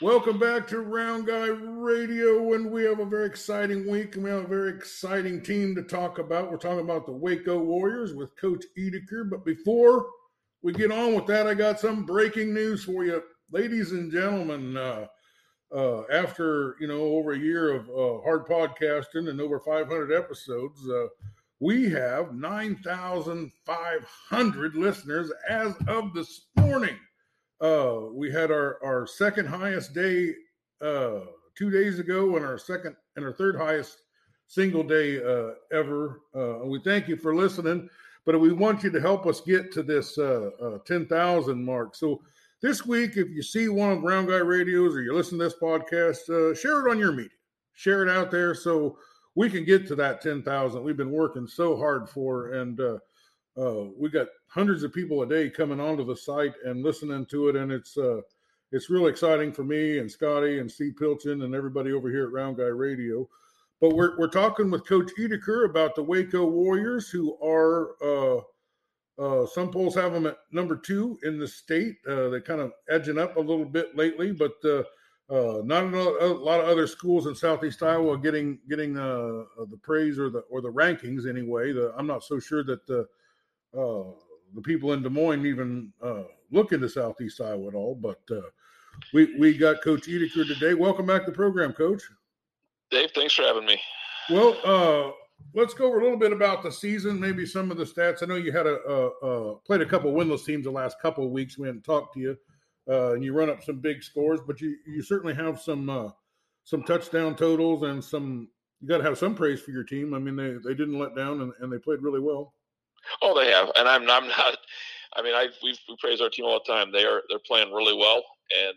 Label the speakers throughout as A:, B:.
A: Welcome back to Round Guy Radio, and we have a very exciting week, and we have a very exciting team to talk about. We're talking about the Waco Warriors with Coach Edeker. But before we get on with that, I got some breaking news for you, ladies and gentlemen. Uh, uh, after you know over a year of uh, hard podcasting and over 500 episodes, uh, we have 9,500 listeners as of this morning. Uh, we had our, our second highest day uh, two days ago and our second and our third highest single day uh, ever. Uh, we thank you for listening, but we want you to help us get to this uh, uh, 10,000 mark. So this week, if you see one of Round Guy Radios or you listen to this podcast, uh, share it on your media. Share it out there so we can get to that 10,000 we've been working so hard for. And uh, uh, we got hundreds of people a day coming onto the site and listening to it. And it's, uh, it's really exciting for me and Scotty and Steve Pilchin and everybody over here at Round Guy Radio. But we're, we're talking with Coach Edeker about the Waco Warriors, who are uh, uh, some polls have them at number two in the state. Uh, they're kind of edging up a little bit lately, but uh, not a, lot of other schools in Southeast Iowa getting getting the praise or the or the rankings anyway. The, I'm not so sure that the uh, the people in Des Moines even uh, look into Southeast Iowa at all. But uh, we we got Coach Edeker today. Welcome back to the program, Coach.
B: Dave, thanks for having me.
A: Well, uh, let's go over a little bit about the season, maybe some of the stats. I know you had a, a, a played a couple winless teams the last couple of weeks. We hadn't talked to you uh, and you run up some big scores, but you you certainly have some uh, some touchdown totals and some. You got to have some praise for your team. I mean, they they didn't let down and, and they played really well.
B: Oh, they have, and I'm I'm not. I mean, I we we praise our team all the time. They are they're playing really well, and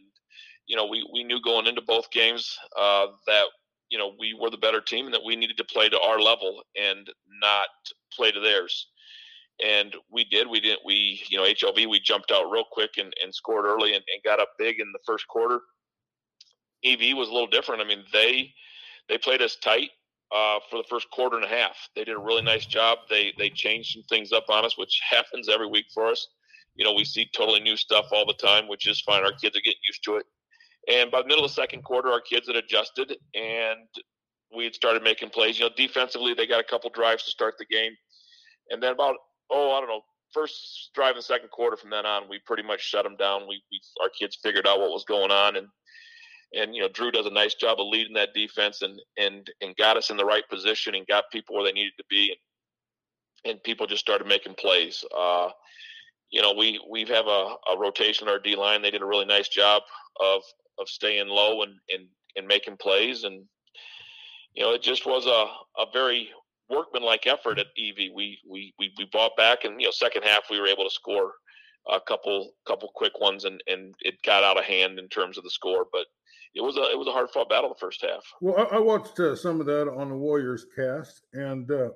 B: you know we we knew going into both games uh, that you know we were the better team and that we needed to play to our level and not play to theirs and we did. We didn't. We you know HLV we jumped out real quick and, and scored early and, and got up big in the first quarter. EV was a little different. I mean they they played us tight uh, for the first quarter and a half. They did a really nice job. They they changed some things up on us, which happens every week for us. You know we see totally new stuff all the time, which is fine. Our kids are getting used to it. And by the middle of the second quarter, our kids had adjusted and we had started making plays. You know, defensively, they got a couple drives to start the game. And then about oh, I don't know, first drive in the second quarter from then on, we pretty much shut them down. We, we our kids figured out what was going on, and and you know Drew does a nice job of leading that defense and and and got us in the right position and got people where they needed to be, and, and people just started making plays. Uh, you know, we we have a, a rotation in our D line. They did a really nice job of of staying low and and and making plays, and you know, it just was a a very workmanlike effort at EV. We we we we bought back, and you know, second half we were able to score a couple couple quick ones, and and it got out of hand in terms of the score, but. It was a it was a hard fought battle the first half.
A: Well, I, I watched uh, some of that on the Warriors cast, and uh,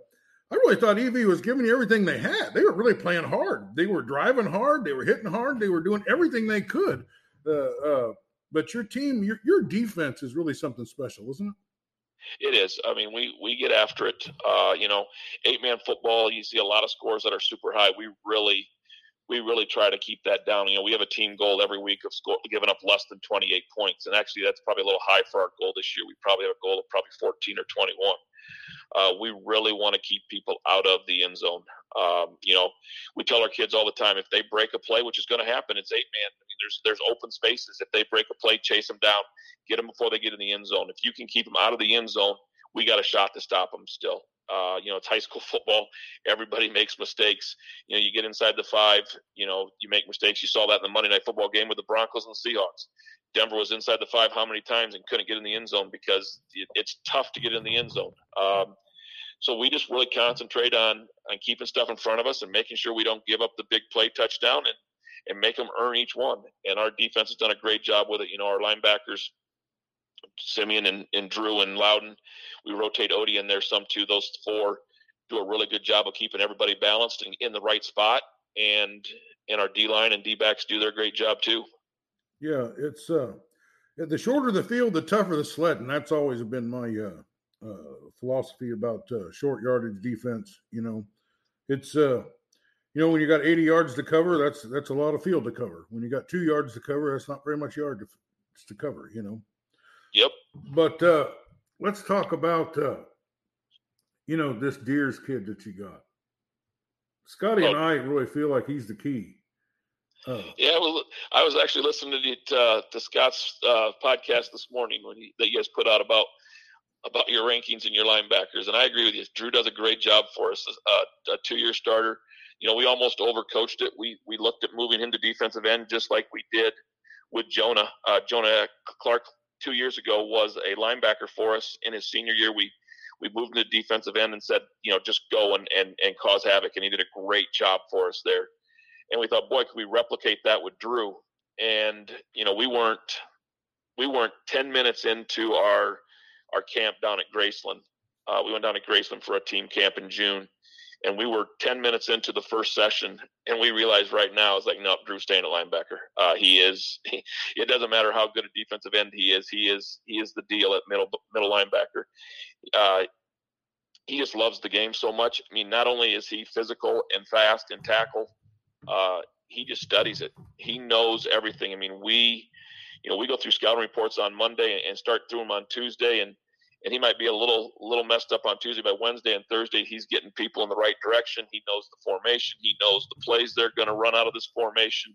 A: I really thought EV was giving you everything they had. They were really playing hard. They were driving hard. They were hitting hard. They were doing everything they could. Uh, uh but your team, your your defense is really something special, isn't it?
B: It is. I mean, we we get after it. Uh, you know, eight man football. You see a lot of scores that are super high. We really we really try to keep that down. You know, we have a team goal every week of score, giving up less than 28 points, and actually that's probably a little high for our goal this year. We probably have a goal of probably 14 or 21. Uh, we really want to keep people out of the end zone. Um, you know, we tell our kids all the time if they break a play, which is going to happen, it's eight man. I mean, there's there's open spaces. If they break a play, chase them down, get them before they get in the end zone. If you can keep them out of the end zone, we got a shot to stop them still. Uh, you know, it's high school football. Everybody makes mistakes. You know, you get inside the five, you know, you make mistakes. You saw that in the Monday night football game with the Broncos and the Seahawks. Denver was inside the five how many times and couldn't get in the end zone because it's tough to get in the end zone. Um, so we just really concentrate on on keeping stuff in front of us and making sure we don't give up the big play touchdown and and make them earn each one. And our defense has done a great job with it. You know, our linebackers, Simeon and, and Drew and Loudon, we rotate Odie in there some too. Those four do a really good job of keeping everybody balanced and in the right spot. And and our D line and D backs do their great job too.
A: Yeah, it's uh the shorter the field, the tougher the sled, and that's always been my uh uh, philosophy about uh, short yardage defense. You know, it's uh, you know when you got 80 yards to cover, that's that's a lot of field to cover. When you got two yards to cover, that's not very much yard to to cover, you know.
B: Yep.
A: But uh, let's talk about uh, you know this Deers kid that you got. Scotty oh. and I really feel like he's the key.
B: Uh, yeah, well, I was actually listening to uh, to Scott's uh, podcast this morning when he, that you guys put out about about your rankings and your linebackers, and I agree with you. Drew does a great job for us, uh, a two year starter. You know, we almost overcoached it. We we looked at moving him to defensive end just like we did with Jonah. Uh, Jonah Clark two years ago was a linebacker for us. In his senior year, we we moved to defensive end and said, you know, just go and, and, and cause havoc. And he did a great job for us there. And we thought, boy, could we replicate that with Drew? And, you know, we weren't we weren't 10 minutes into our our camp down at Graceland. Uh, we went down to Graceland for a team camp in June and we were 10 minutes into the first session and we realized right now it's like no drew's staying at linebacker. Uh, he is he, it doesn't matter how good a defensive end he is he is he is the deal at middle middle linebacker. Uh, he just loves the game so much. I mean not only is he physical and fast and tackle uh, he just studies it. He knows everything. I mean we you know we go through scouting reports on monday and start through them on tuesday and and he might be a little little messed up on Tuesday, but Wednesday and Thursday he's getting people in the right direction. He knows the formation. He knows the plays they're going to run out of this formation.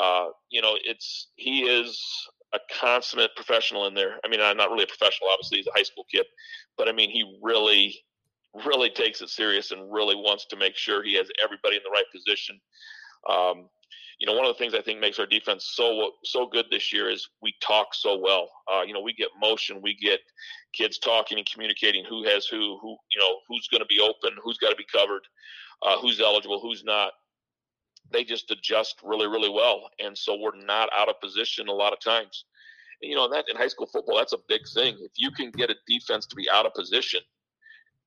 B: Uh, you know, it's he is a consummate professional in there. I mean, I'm not really a professional. Obviously, he's a high school kid, but I mean, he really, really takes it serious and really wants to make sure he has everybody in the right position. Um, you know, one of the things I think makes our defense so so good this year is we talk so well. Uh, you know, we get motion, we get kids talking and communicating who has who, who you know, who's going to be open, who's got to be covered, uh, who's eligible, who's not. They just adjust really, really well, and so we're not out of position a lot of times. And, you know, that in high school football, that's a big thing. If you can get a defense to be out of position,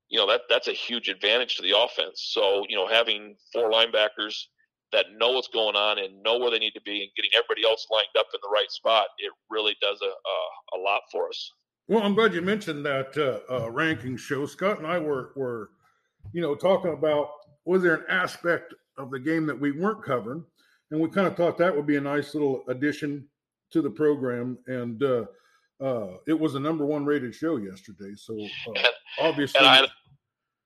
B: you know that that's a huge advantage to the offense. So you know, having four linebackers that know what's going on and know where they need to be and getting everybody else lined up in the right spot, it really does a, a, a lot for us.
A: Well, I'm glad you mentioned that uh, uh, ranking show. Scott and I were, were, you know, talking about was there an aspect of the game that we weren't covering, and we kind of thought that would be a nice little addition to the program. And uh, uh it was a number one rated show yesterday, so uh, obviously.
B: And I,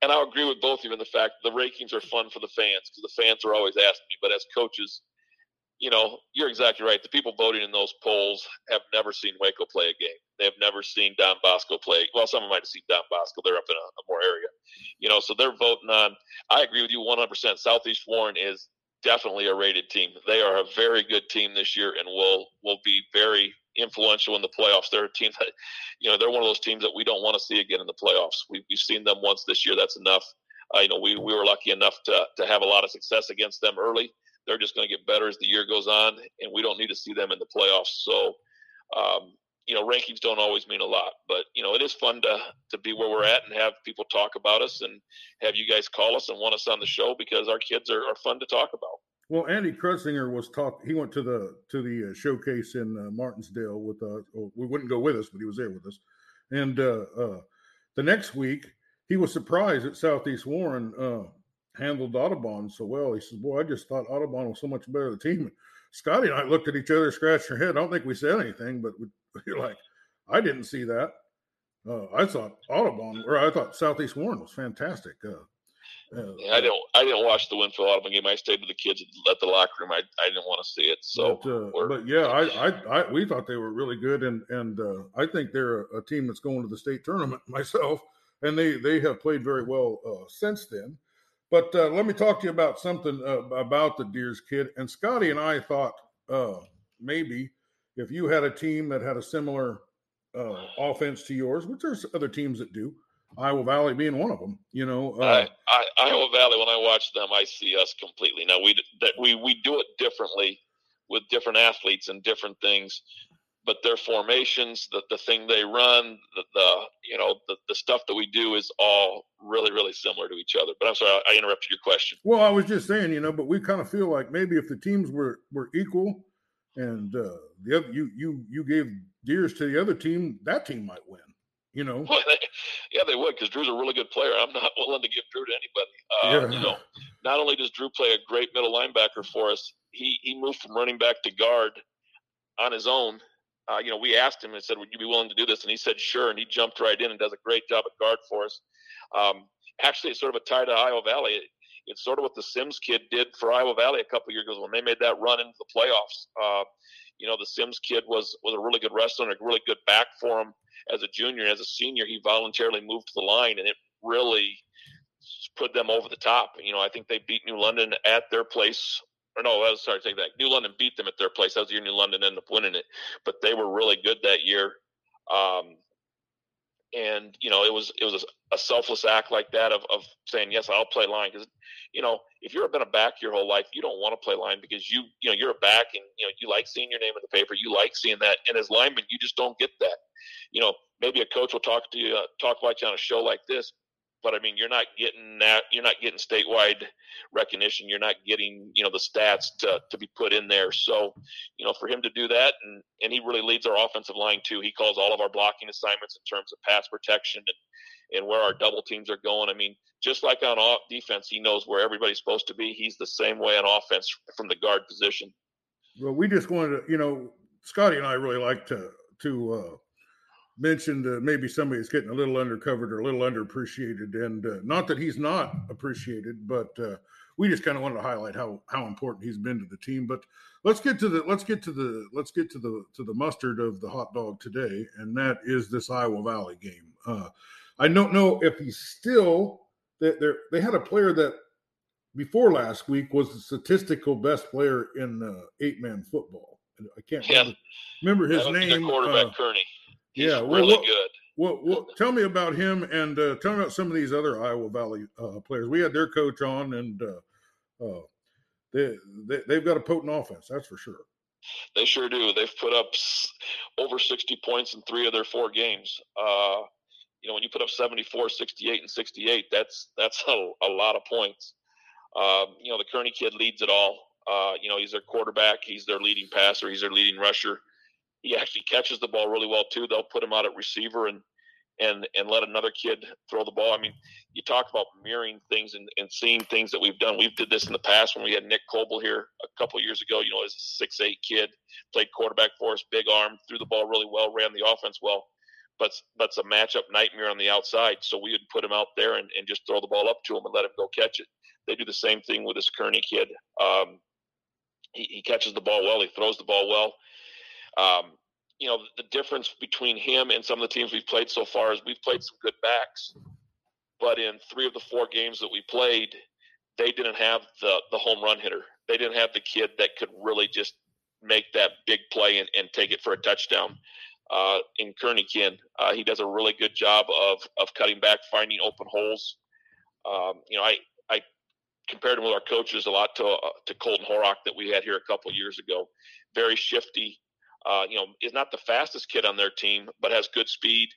B: and I agree with both of you in the fact the rankings are fun for the fans because the fans are always asking me. But as coaches, you know, you're exactly right. The people voting in those polls have never seen Waco play a game. They have never seen Don Bosco play. Well, some of them might have seen Don Bosco. They're up in a, a more area, you know. So they're voting on. I agree with you 100%. Southeast Warren is definitely a rated team. They are a very good team this year, and will will be very influential in the playoffs. They're a team that, you know, they're one of those teams that we don't want to see again in the playoffs. We, we've seen them once this year. That's enough. Uh, you know, we, we were lucky enough to, to have a lot of success against them early. They're just going to get better as the year goes on, and we don't need to see them in the playoffs. So, um, you know, rankings don't always mean a lot, but you know, it is fun to to be where we're at and have people talk about us and have you guys call us and want us on the show because our kids are, are fun to talk about.
A: Well, Andy Krutzinger was talk. He went to the to the uh, showcase in uh, Martensdale with us. Oh, we wouldn't go with us, but he was there with us. And uh, uh the next week, he was surprised that Southeast Warren uh, handled Audubon so well. He says, "Boy, I just thought Audubon was so much better the team." Scotty and I looked at each other, scratched our head. I don't think we said anything, but we, are like, "I didn't see that." Uh, I thought Audubon, or I thought Southeast Warren was fantastic.
B: Yeah, I didn't. I didn't watch the Winfield Audubon game. I stayed with the kids at the locker room. I, I didn't want to see it. So,
A: but, uh, but yeah, I, I, I, we thought they were really good, and and uh, I think they're a, a, team that's going to the state tournament myself, and they they have played very well uh, since then. But uh, let me talk to you about something uh, about the Deers kid. And Scotty and I thought uh, maybe if you had a team that had a similar offense to yours, which there's other teams that do Iowa Valley being one of them. You know,
B: uh, I, I, Iowa Valley. When I watch them, I see us completely. Now we that we we do it differently with different athletes and different things, but their formations, the the thing they run, the, the you know the the stuff that we do is all really really similar to each other. But I'm sorry, I, I interrupted your question.
A: Well, I was just saying, you know, but we kind of feel like maybe if the teams were were equal, and uh, the other you you you gave Deers to the other team, that team might win you know.
B: Well, they, yeah, they would because Drew's a really good player. I'm not willing to give Drew to anybody. Uh, yeah. You know, not only does Drew play a great middle linebacker for us, he he moved from running back to guard on his own uh, you know, we asked him and said, "Would you be willing to do this?" And he said, "Sure." And he jumped right in and does a great job at guard for us. Um, actually, it's sort of a tie to Iowa Valley. It, it's sort of what the Sims kid did for Iowa Valley a couple years ago when they made that run into the playoffs. Uh, you know, the Sims kid was was a really good wrestler and a really good back for him as a junior. And as a senior, he voluntarily moved to the line, and it really put them over the top. You know, I think they beat New London at their place. Or no, I was sorry, to take that. New London beat them at their place. That was the year New London ended up winning it, but they were really good that year. Um, and you know it was it was a, selfless act like that of, of saying yes i'll play line because you know if you've been a back your whole life you don't want to play line because you you know you're a back and you know you like seeing your name in the paper you like seeing that and as lineman you just don't get that. You know maybe a coach will talk to you uh, talk about you on a show like this but I mean, you're not getting that. You're not getting statewide recognition. You're not getting, you know, the stats to, to be put in there. So, you know, for him to do that, and and he really leads our offensive line too. He calls all of our blocking assignments in terms of pass protection and and where our double teams are going. I mean, just like on off defense, he knows where everybody's supposed to be. He's the same way on offense from the guard position.
A: Well, we just wanted to, you know, Scotty and I really like to to uh, mentioned uh, maybe somebody is getting a little undercovered or a little underappreciated, and uh, not that he's not appreciated, but uh, we just kind of wanted to highlight how how important he's been to the team. But let's get to the let's get to the let's get to the to the mustard of the hot dog today, and that is this Iowa Valley game. Uh, I don't know if he's still that they they had a player that before last week was the statistical best player in uh, eight man football. I can't yeah. remember, remember his name.
B: Quarterback uh, Kearney.
A: He's yeah, well,
B: really
A: what,
B: good.
A: Well, well, tell me about him and uh, tell me about some of these other Iowa Valley uh, players. We had their coach on, and uh, uh they, they they've got a potent offense, that's for sure.
B: They sure do. They've put up over 60 points in three of their four games. Uh, you know, when you put up 74, 68, and 68, that's that's a, a lot of points. Um, you know, the Kearney kid leads it all. Uh, you know, he's their quarterback. He's their leading passer. He's their leading rusher he actually catches the ball really well too. They'll put him out at receiver and and and let another kid throw the ball. I mean, you talk about mirroring things and, and seeing things that we've done. We've did this in the past when we had Nick Coble here a couple years ago. You know, as a six eight kid, played quarterback for us, big arm, threw the ball really well, ran the offense well. But but it's a matchup nightmare on the outside. So we would put him out there and, and just throw the ball up to him and let him go catch it. They do the same thing with this Kearney kid. Um, he, he catches the ball well. He throws the ball well. Um, you know, the difference between him and some of the teams we've played so far is we've played some good backs, but in three of the four games that we played, they didn't have the the home run hitter. They didn't have the kid that could really just make that big play and, and take it for a touchdown. Uh, in Kernigan, uh, he does a really good job of of cutting back, finding open holes. Um, you know, I I compared him with our coaches a lot to uh, to Colton Horak that we had here a couple years ago. Very shifty, uh, you know, is not the fastest kid on their team, but has good speed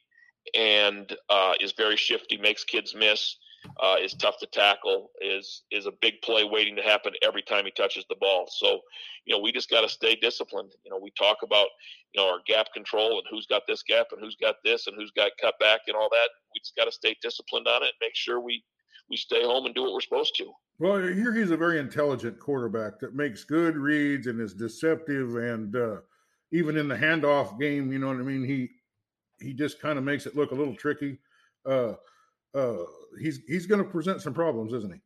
B: and uh, is very shifty, makes kids miss, uh, is tough to tackle, is is a big play waiting to happen every time he touches the ball. So, you know, we just got to stay disciplined. You know, we talk about you know our gap control and who's got this gap and who's got this and who's got cut back and all that. We just got to stay disciplined on it and make sure we we stay home and do what we're supposed to.
A: Well, here he's a very intelligent quarterback that makes good reads and is deceptive and uh, even in the handoff game, you know what I mean. He he just kind of makes it look a little tricky. Uh, uh, he's he's going to present some problems, isn't he?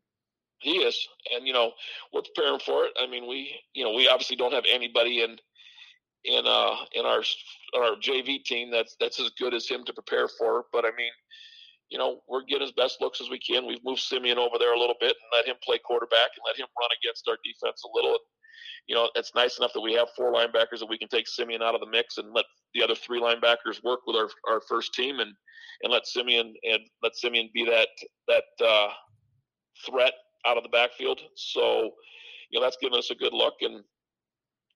B: He is, and you know we're preparing for it. I mean, we you know we obviously don't have anybody in in uh in our our JV team that's that's as good as him to prepare for. But I mean, you know, we're getting as best looks as we can. We've moved Simeon over there a little bit and let him play quarterback and let him run against our defense a little you know, it's nice enough that we have four linebackers that we can take Simeon out of the mix and let the other three linebackers work with our, our first team and, and let Simeon and let Simeon be that that uh, threat out of the backfield. So, you know, that's given us a good look and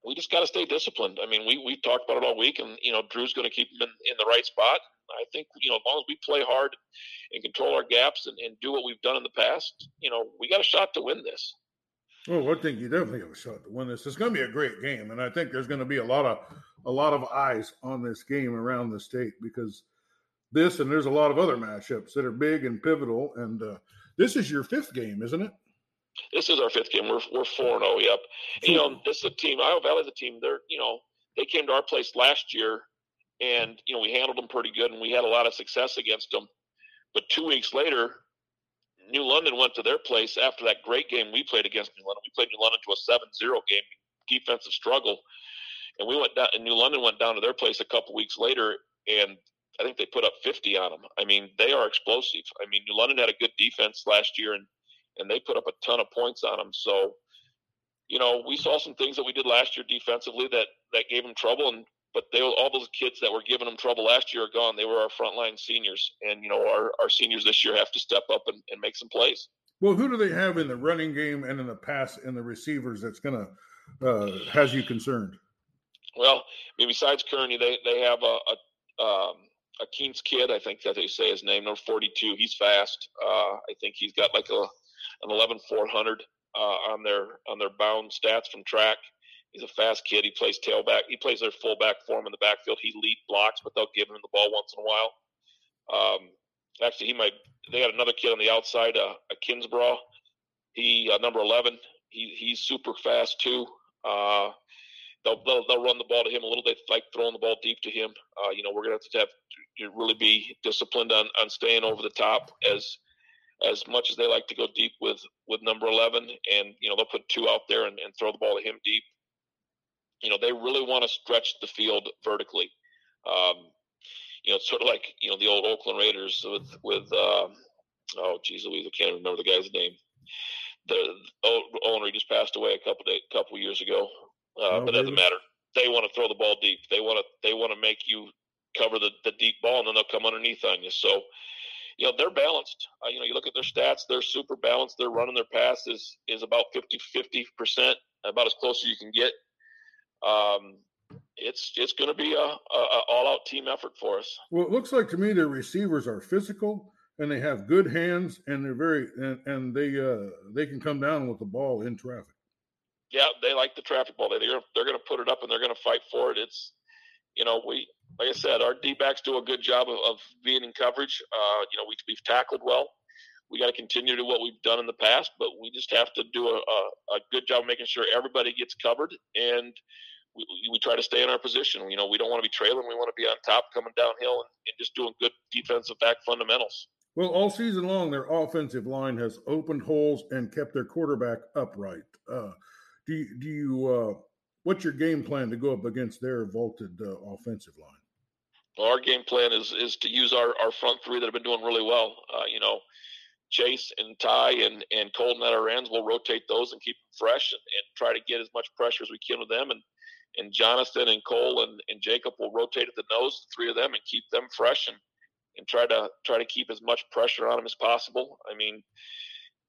B: we just got to stay disciplined. I mean, we we talked about it all week, and you know, Drew's going to keep him in, in the right spot. I think you know, as long as we play hard and control our gaps and, and do what we've done in the past, you know, we got a shot to win this.
A: Well, I think you definitely have a shot to win this. It's going to be a great game, and I think there's going to be a lot of a lot of eyes on this game around the state because this and there's a lot of other matchups that are big and pivotal. And uh, this is your fifth game, isn't it?
B: This is our fifth game. We're we're four and zero. Oh, yep. And, you know, this is a team. Iowa Valley's a team. They're you know they came to our place last year, and you know we handled them pretty good, and we had a lot of success against them. But two weeks later, New London went to their place after that great game we played against New London. We played New London to a 7-0 game, defensive struggle, and we went down. And New London went down to their place a couple weeks later, and I think they put up 50 on them. I mean, they are explosive. I mean, New London had a good defense last year, and and they put up a ton of points on them. So, you know, we saw some things that we did last year defensively that that gave them trouble, and but they all those kids that were giving them trouble last year are gone. They were our frontline seniors, and you know, our our seniors this year have to step up and, and make some plays.
A: Well, who do they have in the running game and in the pass and the receivers that's going to uh, has you concerned?
B: Well, I mean, besides Kearney, they they have a, a um, a Keen's kid, I think that they say his name, number 42. He's fast. Uh, I think he's got like a an 11 400 uh, on their on their bound stats from track. He's a fast kid. He plays tailback. He plays their fullback form in the backfield. He lead blocks, but they'll give him the ball once in a while. Um, actually, he might. They got another kid on the outside, uh, a Kinsborough. He uh, number 11. He he's super fast too. Uh, they'll, they'll, they'll run the ball to him a little. They like throwing the ball deep to him. Uh, you know, we're gonna have to have to really be disciplined on on staying over the top as as much as they like to go deep with with number 11 and you know they'll put two out there and, and throw the ball to him deep you know they really want to stretch the field vertically um, you know it's sort of like you know the old oakland raiders with with uh, oh geez louise i can't remember the guy's name the owner just passed away a couple day, couple years ago uh, oh, but it doesn't matter they want to throw the ball deep they want to they want to make you cover the, the deep ball and then they'll come underneath on you so you know they're balanced. Uh, you know, you look at their stats; they're super balanced. They're running their pass is is about 50 50 percent, about as close as you can get. Um, it's it's going to be a, a, a all out team effort for us.
A: Well, it looks like to me their receivers are physical and they have good hands and they're very and, and they uh they can come down with the ball in traffic.
B: Yeah, they like the traffic ball. They they're, they're going to put it up and they're going to fight for it. It's you know we like I said, our D backs do a good job of, of being in coverage. Uh, you know, we, we've tackled well. We got to continue to what we've done in the past, but we just have to do a, a, a good job making sure everybody gets covered and we, we try to stay in our position. You know, we don't want to be trailing. We want to be on top, coming downhill, and, and just doing good defensive back fundamentals.
A: Well, all season long, their offensive line has opened holes and kept their quarterback upright. Uh, do you, do you uh, what's your game plan to go up against their vaulted uh, offensive line?
B: Well, our game plan is is to use our, our front three that have been doing really well. Uh, you know, Chase and Ty and and Colton at our ends. We'll rotate those and keep them fresh and, and try to get as much pressure as we can with them. And and Jonathan and Cole and, and Jacob will rotate at the nose, the three of them, and keep them fresh and and try to try to keep as much pressure on him as possible. I mean,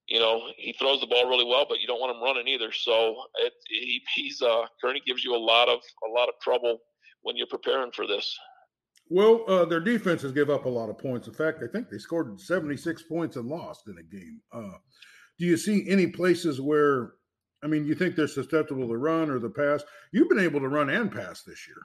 B: you know, he throws the ball really well, but you don't want him running either. So it, he, he's uh, Kearney gives you a lot of a lot of trouble when you're preparing for this.
A: Well, uh, their defenses give up a lot of points. In fact, I think they scored 76 points and lost in a game. Uh, do you see any places where, I mean, you think they're susceptible to run or the pass? You've been able to run and pass this year.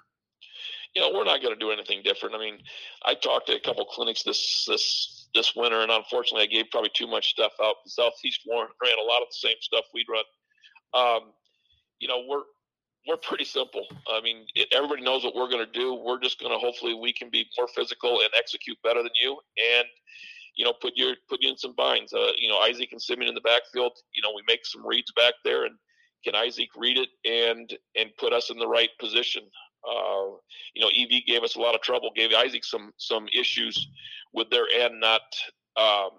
B: You know, we're not going to do anything different. I mean, I talked to a couple clinics this this this winter, and unfortunately, I gave probably too much stuff out. The Southeast Warren ran a lot of the same stuff we'd run. Um, you know, we're we're pretty simple. I mean, it, everybody knows what we're going to do. We're just going to hopefully we can be more physical and execute better than you, and you know, put your put you in some binds. Uh, you know, Isaac and Simeon in the backfield. You know, we make some reads back there, and can Isaac read it and and put us in the right position? Uh, you know, EV gave us a lot of trouble. Gave Isaac some some issues with their end not. Um,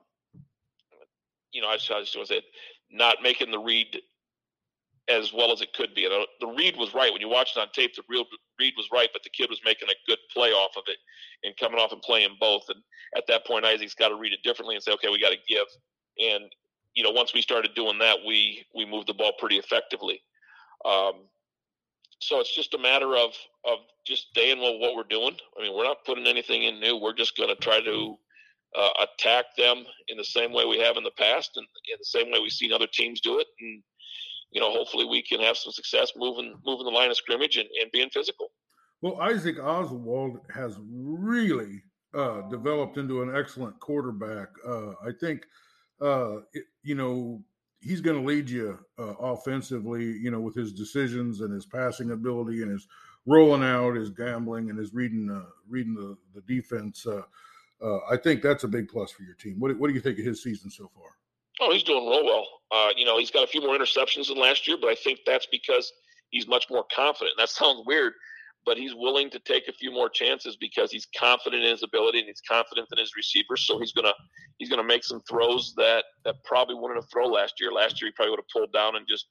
B: you know, I just, I just want to say, not making the read as well as it could be. And uh, the read was right when you watched it on tape. The real read was right, but the kid was making a good play off of it and coming off and playing both. And at that point, Isaac's got to read it differently and say, okay, we got to give. And you know, once we started doing that, we we moved the ball pretty effectively. Um, so it's just a matter of of just staying with what we're doing. I mean, we're not putting anything in new. We're just going to try to uh, attack them in the same way we have in the past, and in the same way we've seen other teams do it, and you know, hopefully we can have some success moving moving the line of scrimmage and, and being physical.
A: Well, Isaac Oswald has really uh, developed into an excellent quarterback. Uh, I think, uh, it, you know, he's going to lead you uh, offensively, you know, with his decisions and his passing ability and his rolling out, his gambling, and his reading uh, reading the the defense. Uh, I think that's a big plus for your team. What, what do you think of his season so far?
B: Oh, he's doing real well. Uh, you know, he's got a few more interceptions than last year, but I think that's because he's much more confident. That sounds weird, but he's willing to take a few more chances because he's confident in his ability and he's confident in his receivers. So he's gonna he's gonna make some throws that that probably wouldn't have thrown last year. Last year he probably would have pulled down and just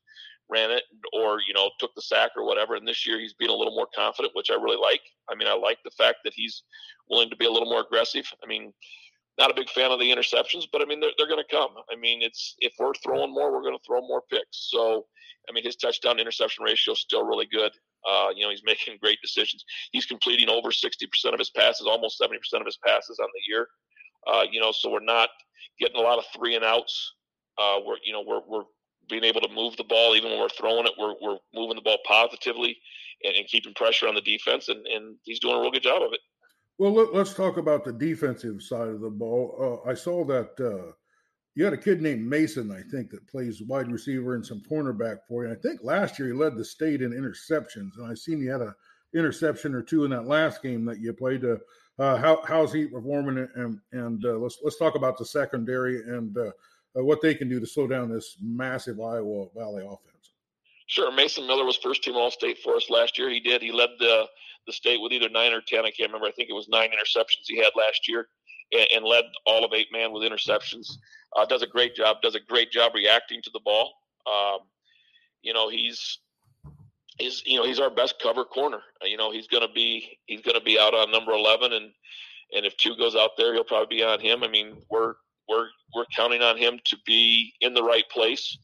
B: ran it or you know took the sack or whatever. And this year he's being a little more confident, which I really like. I mean, I like the fact that he's willing to be a little more aggressive. I mean, not a big fan of the interceptions, but I mean they're they're going to come. I mean, it's if we're throwing more, we're going to throw more picks. So I mean, his touchdown interception ratio is still really good. Uh, you know, he's making great decisions. He's completing over 60% of his passes, almost 70% of his passes on the year. Uh, you know, so we're not getting a lot of three and outs. Uh, we're, you know, we're, we're being able to move the ball even when we're throwing it. We're, we're moving the ball positively and, and keeping pressure on the defense, and, and he's doing a real good job of it.
A: Well, let, us talk about the defensive side of the ball. Uh, I saw that uh, you had a kid named Mason, I think, that plays wide receiver and some cornerback for you. I think last year he led the state in interceptions, and I seen he had a interception or two in that last game that you played. Uh, uh, how, how's he performing? And and uh, let's let's talk about the secondary and uh, uh, what they can do to slow down this massive Iowa Valley offense.
B: Sure, Mason Miller was first team All State for us last year. He did. He led the the state with either nine or ten. I can't remember. I think it was nine interceptions he had last year, and, and led all of eight man with interceptions. Uh, does a great job. Does a great job reacting to the ball. Um, you know, he's he's you know he's our best cover corner. Uh, you know, he's gonna be he's gonna be out on number eleven, and and if two goes out there, he'll probably be on him. I mean, we're we're we're counting on him to be in the right place.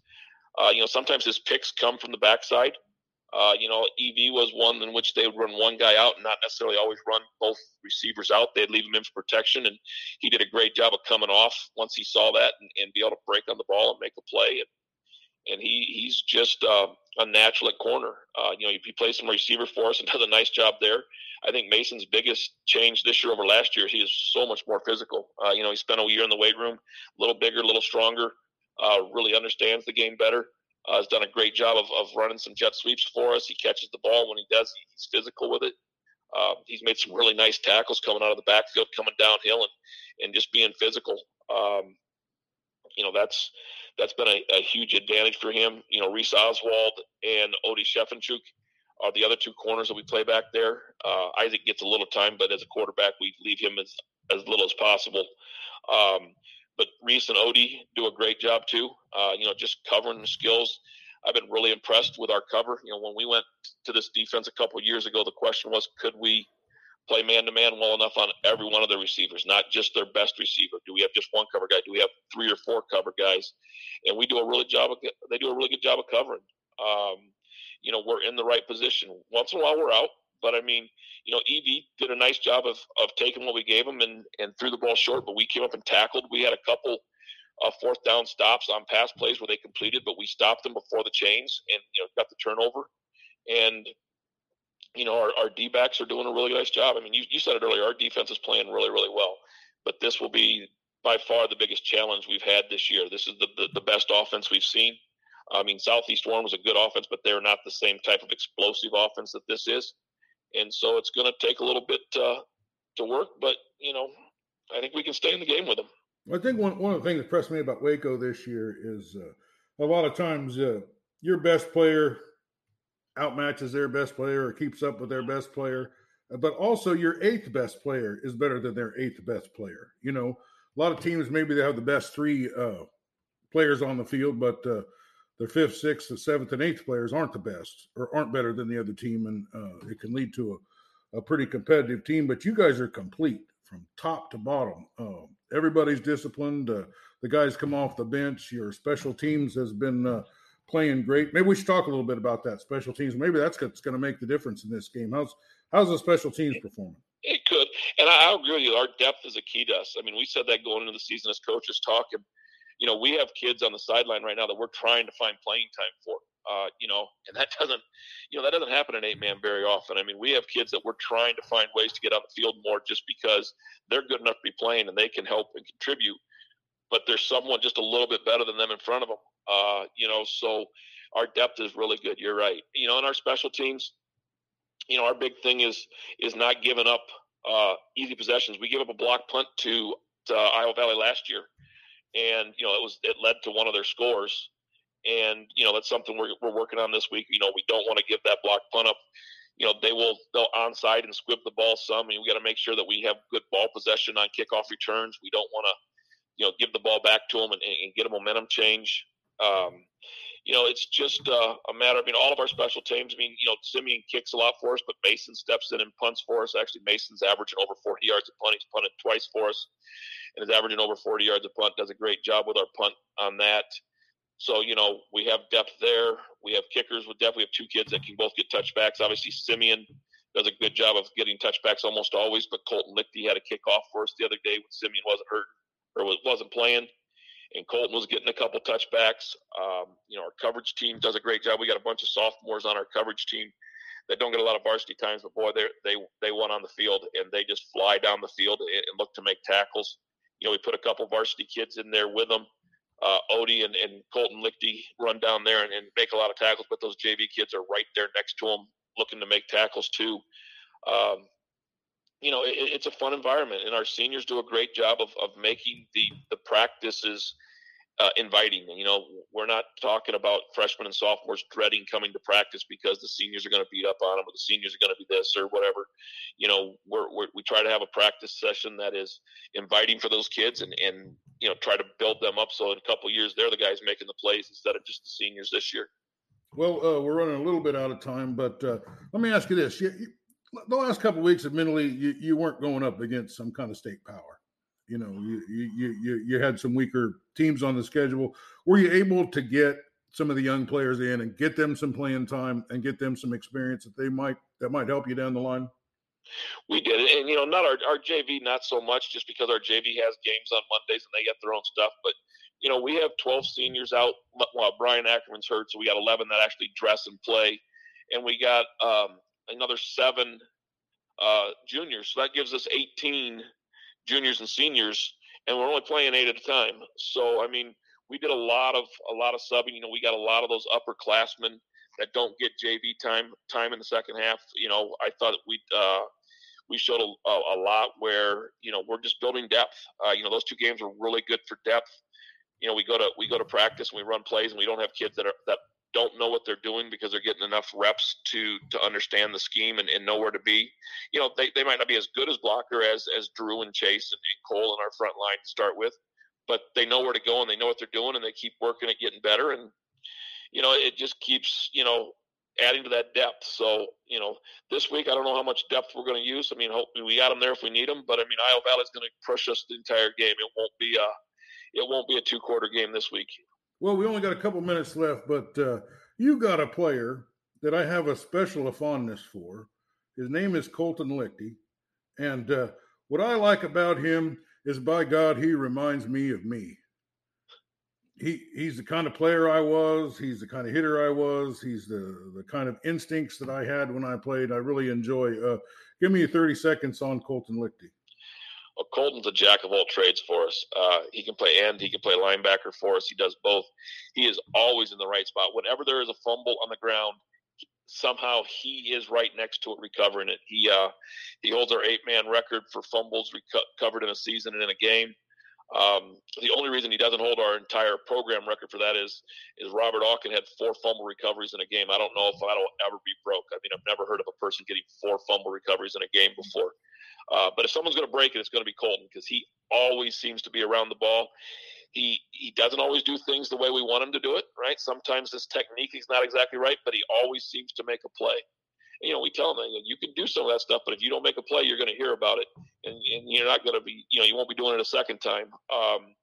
B: Uh, you know, sometimes his picks come from the backside. Uh, you know, EV was one in which they would run one guy out and not necessarily always run both receivers out. They'd leave him in for protection, and he did a great job of coming off once he saw that and, and be able to break on the ball and make a play. And, and he he's just uh, a natural at corner. Uh, you know, he plays some receiver for us and does a nice job there. I think Mason's biggest change this year over last year, he is so much more physical. Uh, you know, he spent a year in the weight room, a little bigger, a little stronger, uh, really understands the game better uh, has done a great job of, of running some jet sweeps for us. He catches the ball when he does. He's physical with it. Uh, he's made some really nice tackles coming out of the backfield, coming downhill, and and just being physical. Um, you know that's that's been a, a, huge advantage for him. You know, Reese Oswald and Odie Sheffenchuk are the other two corners that we play back there. Uh, Isaac gets a little time, but as a quarterback, we leave him as as little as possible. Um, but Reese and Odie do a great job too. Uh, you know, just covering skills. I've been really impressed with our cover. You know, when we went to this defense a couple years ago, the question was, could we play man to man well enough on every one of their receivers, not just their best receiver? Do we have just one cover guy? Do we have three or four cover guys? And we do a really job of they do a really good job of covering. Um, you know, we're in the right position. Once in a while, we're out, but I mean, you know, EV did a nice job of, of taking what we gave him and, and threw the ball short, but we came up and tackled. We had a couple uh, fourth down stops on pass plays where they completed, but we stopped them before the chains and, you know, got the turnover. And, you know, our, our D backs are doing a really nice job. I mean, you, you said it earlier, our defense is playing really, really well, but this will be by far the biggest challenge we've had this year. This is the, the, the best offense we've seen. I mean, Southeast Warren was a good offense, but they're not the same type of explosive offense that this is and so it's going to take a little bit uh, to work. But you know, I think we can stay in the game with them.
A: I think one one of the things that impressed me about Waco this year is uh, a lot of times uh, your best player outmatches their best player or keeps up with their best player, but also your eighth best player is better than their eighth best player. You know, a lot of teams maybe they have the best three uh, players on the field, but uh, their fifth, sixth, the seventh, and eighth players aren't the best or aren't better than the other team, and uh, it can lead to a, a, pretty competitive team. But you guys are complete from top to bottom. Uh, everybody's disciplined. Uh, the guys come off the bench. Your special teams has been uh, playing great. Maybe we should talk a little bit about that special teams. Maybe that's what's going to make the difference in this game. How's how's the special teams performing?
B: It could, and I, I agree with you. Our depth is a key to us. I mean, we said that going into the season as coaches talking you know, we have kids on the sideline right now that we're trying to find playing time for. Uh, you know, and that doesn't, you know, that doesn't happen in eight man very often. I mean, we have kids that we're trying to find ways to get on the field more just because they're good enough to be playing and they can help and contribute. But there's someone just a little bit better than them in front of them. Uh, you know, so our depth is really good. You're right. You know, in our special teams, you know, our big thing is is not giving up uh, easy possessions. We gave up a block punt to, to Iowa Valley last year, and you know it was it led to one of their scores, and you know that's something we're we're working on this week. You know, we don't want to give that block punt up. You know, they will they'll onside and squib the ball some, and we got to make sure that we have good ball possession on kickoff returns. We don't want to, you know, give the ball back to them and, and get a momentum change. Um, you know, it's just uh, a matter. I mean, all of our special teams. I mean, you know, Simeon kicks a lot for us, but Mason steps in and punts for us. Actually, Mason's averaging over 40 yards a punt. He's punted twice for us, and is averaging over 40 yards a punt. Does a great job with our punt on that. So you know, we have depth there. We have kickers. We definitely have two kids that can both get touchbacks. Obviously, Simeon does a good job of getting touchbacks almost always. But Colton Lichty had a kickoff for us the other day when Simeon wasn't hurt or wasn't playing and Colton was getting a couple touchbacks. Um, you know, our coverage team does a great job. We got a bunch of sophomores on our coverage team that don't get a lot of varsity times, but boy, they they they won on the field and they just fly down the field and, and look to make tackles. You know, we put a couple varsity kids in there with them. Uh, Odie and, and Colton Lichty run down there and, and make a lot of tackles, but those JV kids are right there next to them, looking to make tackles too. Um, you know, it, it's a fun environment, and our seniors do a great job of, of making the the practices uh, inviting. You know, we're not talking about freshmen and sophomores dreading coming to practice because the seniors are going to beat up on them, or the seniors are going to be this or whatever. You know, we're, we're, we try to have a practice session that is inviting for those kids, and and you know, try to build them up so in a couple years they're the guys making the plays instead of just the seniors this year.
A: Well, uh, we're running a little bit out of time, but uh, let me ask you this: you, the last couple weeks, admittedly, you, you weren't going up against some kind of state power. You know, you, you you you had some weaker teams on the schedule. Were you able to get some of the young players in and get them some playing time and get them some experience that they might that might help you down the line?
B: We did, it, and you know, not our our JV, not so much, just because our JV has games on Mondays and they get their own stuff. But you know, we have 12 seniors out. Well, Brian Ackerman's hurt, so we got 11 that actually dress and play, and we got um, another seven uh, juniors. So that gives us 18 juniors and seniors, and we're only playing eight at a time. So I mean, we did a lot of a lot of subbing. You know, we got a lot of those upperclassmen that don't get JV time time in the second half. You know, I thought we uh, we showed a, a, lot where you know we're just building depth. Uh, you know, those two games were really good for depth. You know, we go to we go to practice and we run plays, and we don't have kids that are that don't know what they're doing because they're getting enough reps to to understand the scheme and, and know where to be. You know, they, they might not be as good as blocker as as Drew and Chase and, and Cole in our front line to start with, but they know where to go and they know what they're doing and they keep working at getting better and you know it just keeps you know adding to that depth. So you know this week I don't know how much depth we're going to use. I mean, hopefully we got them there if we need them, but I mean Iowa Valley's going to crush us the entire game. It won't be a it won't be a two quarter game this week.
A: Well, we only got a couple minutes left, but uh, you got a player that I have a special fondness for. His name is Colton Lichty. And uh, what I like about him is, by God, he reminds me of me. He, he's the kind of player I was. He's the kind of hitter I was. He's the, the kind of instincts that I had when I played. I really enjoy. Uh, give me 30 seconds on Colton Lichty.
B: Colton's a jack of all trades for us. Uh, he can play end, he can play linebacker for us. He does both. He is always in the right spot. Whenever there is a fumble on the ground, somehow he is right next to it, recovering it. He uh, he holds our eight man record for fumbles recovered in a season and in a game. Um, the only reason he doesn't hold our entire program record for that is is Robert Alkin had four fumble recoveries in a game. I don't know if that'll ever be broke. I mean, I've never heard of a person getting four fumble recoveries in a game before. Uh, but if someone's going to break it, it's going to be Colton because he always seems to be around the ball. He he doesn't always do things the way we want him to do it, right? Sometimes his technique is not exactly right, but he always seems to make a play. And, you know, we tell him you can do some of that stuff, but if you don't make a play, you're going to hear about it, and, and you're not going to be, you know, you won't be doing it a second time. Um,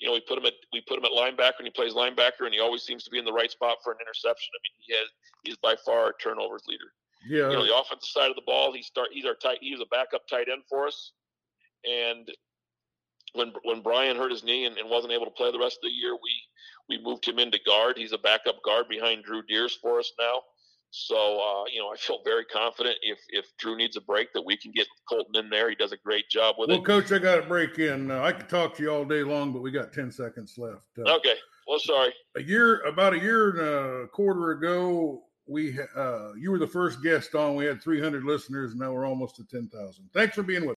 B: you know, we put him at we put him at linebacker, and he plays linebacker, and he always seems to be in the right spot for an interception. I mean, he has he's by far our turnovers leader. Yeah. You know, the offensive side of the ball, he start he's our tight he's a backup tight end for us. And when when Brian hurt his knee and, and wasn't able to play the rest of the year, we we moved him into guard. He's a backup guard behind Drew Deers for us now. So uh, you know, I feel very confident if if Drew needs a break that we can get Colton in there. He does a great job with
A: well,
B: it.
A: Well, Coach, I got to break in. Uh, I could talk to you all day long, but we got ten seconds left.
B: Uh, okay. Well, sorry.
A: A year, about a year and a quarter ago, we uh, you were the first guest on. We had 300 listeners, and now we're almost to 10,000. Thanks for being with.